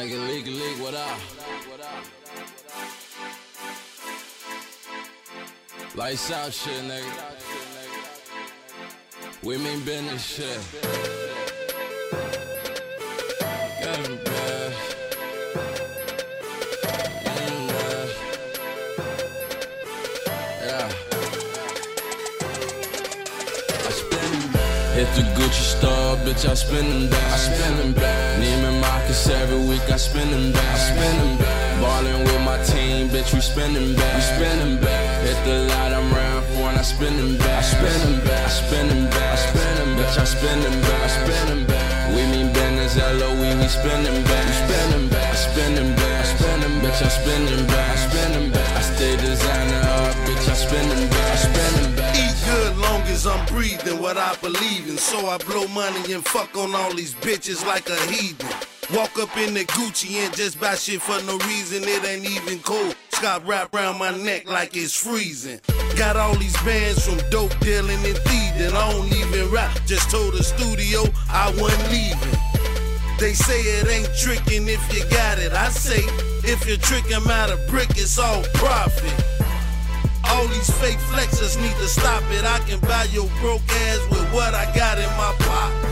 Nigga, leak, leak, what up? Lights out shit, nigga. We mean business shit. Hit the Gucci store, bitch, I spin them back. I spin them back. Neiman Marcus every week, I spin them back. I spin them back. Ballin' with my team, bitch, we spinning back. We spinning back. Hit the lot, I'm round four, and I spin them back. I spin them back. I spin them back. I spin them bitch, I spin them back. I spin them back. We mean business, L-O-E, we spin them back. We spin them back. I spin them back. I spin them bitch, I spin them back. I spin them back. I stay designer up, bitch, I spin them back. I spin I'm what I believe in. So I blow money and fuck on all these bitches like a heathen. Walk up in the Gucci and just buy shit for no reason. It ain't even cold. Scott wrap around my neck like it's freezing. Got all these bands from dope dealing and thieving. I don't even rap. Just told the studio I wasn't leaving. They say it ain't tricking if you got it. I say if you trick 'em out of brick, it's all profit. All these fake flexers need to stop it. I can buy your broke ass with what I got in my pocket.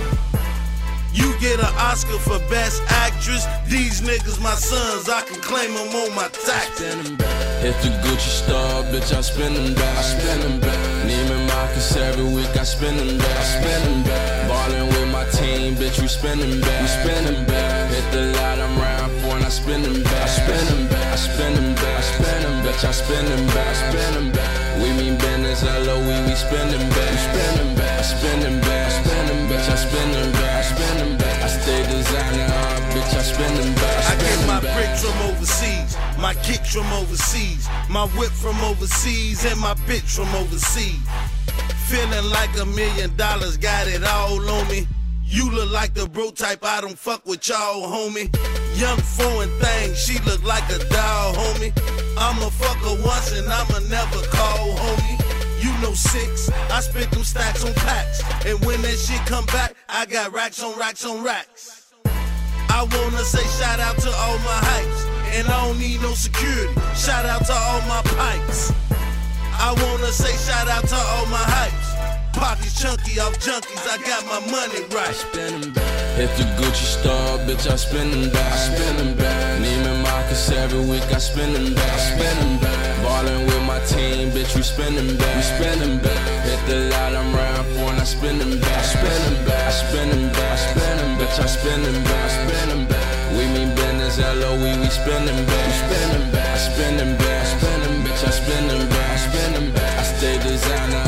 You get an Oscar for best actress. These niggas my sons, I can claim them on my tax. spin them back. Hit the Gucci store, bitch, I spin them back. I spin them back. Neiman Marcus every week, I spin them back. I spin them back. Ballin' with my team, bitch, we spin them back. We spin them back. I spin them back. I spin them back. I spin them back. I spin them, bitch, I spin them back. I spin them back. We mean business, L-O-E, we spin them back. We spin them back. I spin them back. I spin them, bitch, I spin them back. I spin them back. I stay designer, uh, bitch, I spin them back. I get my back. bricks from overseas, my kicks from overseas, my whip from overseas, and my bitch from overseas. Feeling like a million dollars, got it all on me. You look like the bro type, I don't fuck with y'all, homie. Young foreign thing, she look like a doll, homie. I'ma fuck her once and I'ma never call, homie. You know six, I spent them stacks on packs. And when that shit come back, I got racks on racks on racks. I wanna say shout out to all my hypes. And I don't need no security. Shout out to all my pipes. I wanna say shout out to all my chunky off junkies, I got my money I right. them back. Hit the Gucci store, bitch, I spin them back. I spin them back. Neiman Marcus every week, I spin them back. I spin them back. Ballin' with my team, bitch, we spin them back. We spin them back. Hit the lot, I'm round four, and I spin them back. I spin them back. I spin them back. I spin them, bitch, I spin them back. I spin them back. We mean business, L-O-E, we spin them back. We spin them back. I spin them back. I spin them, bitch, I spin them back. I spin them back. I stay designer,